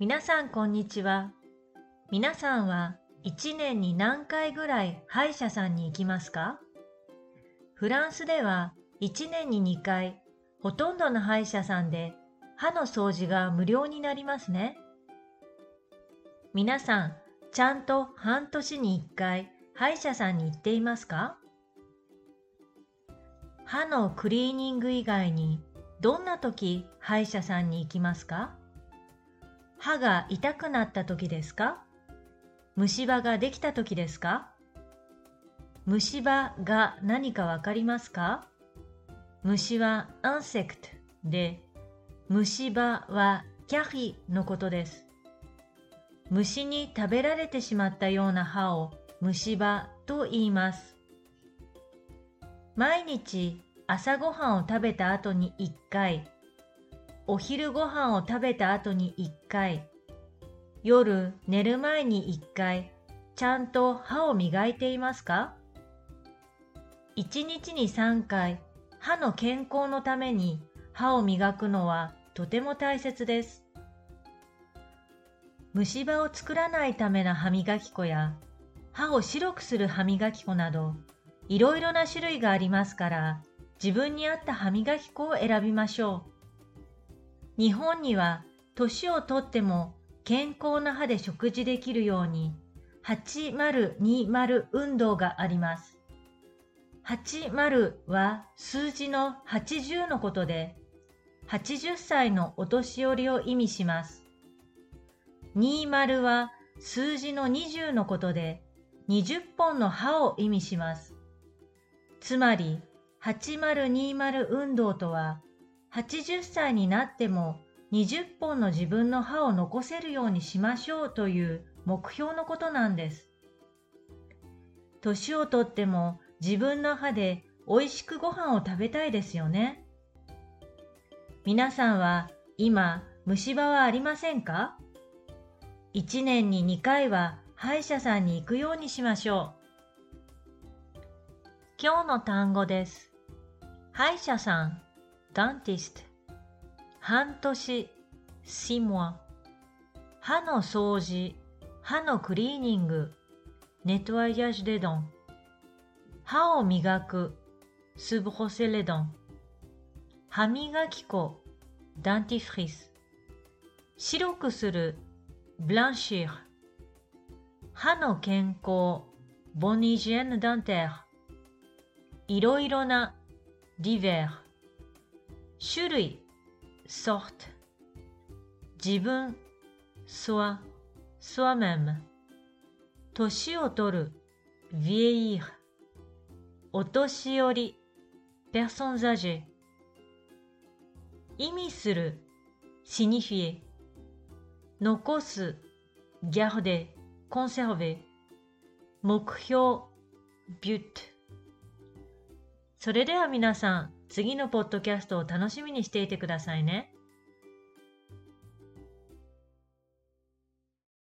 皆さんこんにちは。皆さんは1年に何回ぐらい歯医者さんに行きますか？フランスでは1年に2回、ほとんどの歯医者さんで歯の掃除が無料になりますね。皆さん、ちゃんと半年に1回歯医者さんに行っていますか？歯のクリーニング以外にどんな時歯医者さんに行きますか？歯が痛くなった時ですか？虫歯ができた時ですか？虫歯が何かわかりますか？虫はアンセクトで、虫歯はキャヒのことです。虫に食べられてしまったような歯を虫歯と言います。毎日朝ごはんを食べた後に1回、お昼ご飯を食べた後に1回、夜寝る前に1回、ちゃんと歯を磨いていますか ?1 日に3回、歯の健康のために歯を磨くのはとても大切です。虫歯を作らないための歯磨き粉や、歯を白くする歯磨き粉など、いろいろな種類がありますから、自分に合った歯磨き粉を選びましょう。日本には年をとっても健康な歯で食事できるように8020運動があります。80は数字の80のことで80歳のお年寄りを意味します。20は数字の20のことで20本の歯を意味します。つまり8020運動とは、80歳になっても20本の自分の歯を残せるようにしましょうという目標のことなんです。年をとっても自分の歯で美味しくご飯を食べたいですよね。皆さんは今虫歯はありませんか ?1 年に2回は歯医者さんに行くようにしましょう。今日の単語です。歯医者さん、ダンティスト。半年、シモア。歯の掃除、歯のクリーニング、ネトワイヤージュデドン。歯を磨く、スブホセレドン。歯磨き粉、ダンティフリス。白くする、ブランシール。歯の健康、ボニジェンヌダンテール。いろいろな、divers 種類 sort 自分 soi soi-même 年を取る vieillir お年寄り personnes âgées 意味する signifier 残す garder conserver 目標 but それでは皆さん、次のポッドキャストを楽しみにしていてくださいね。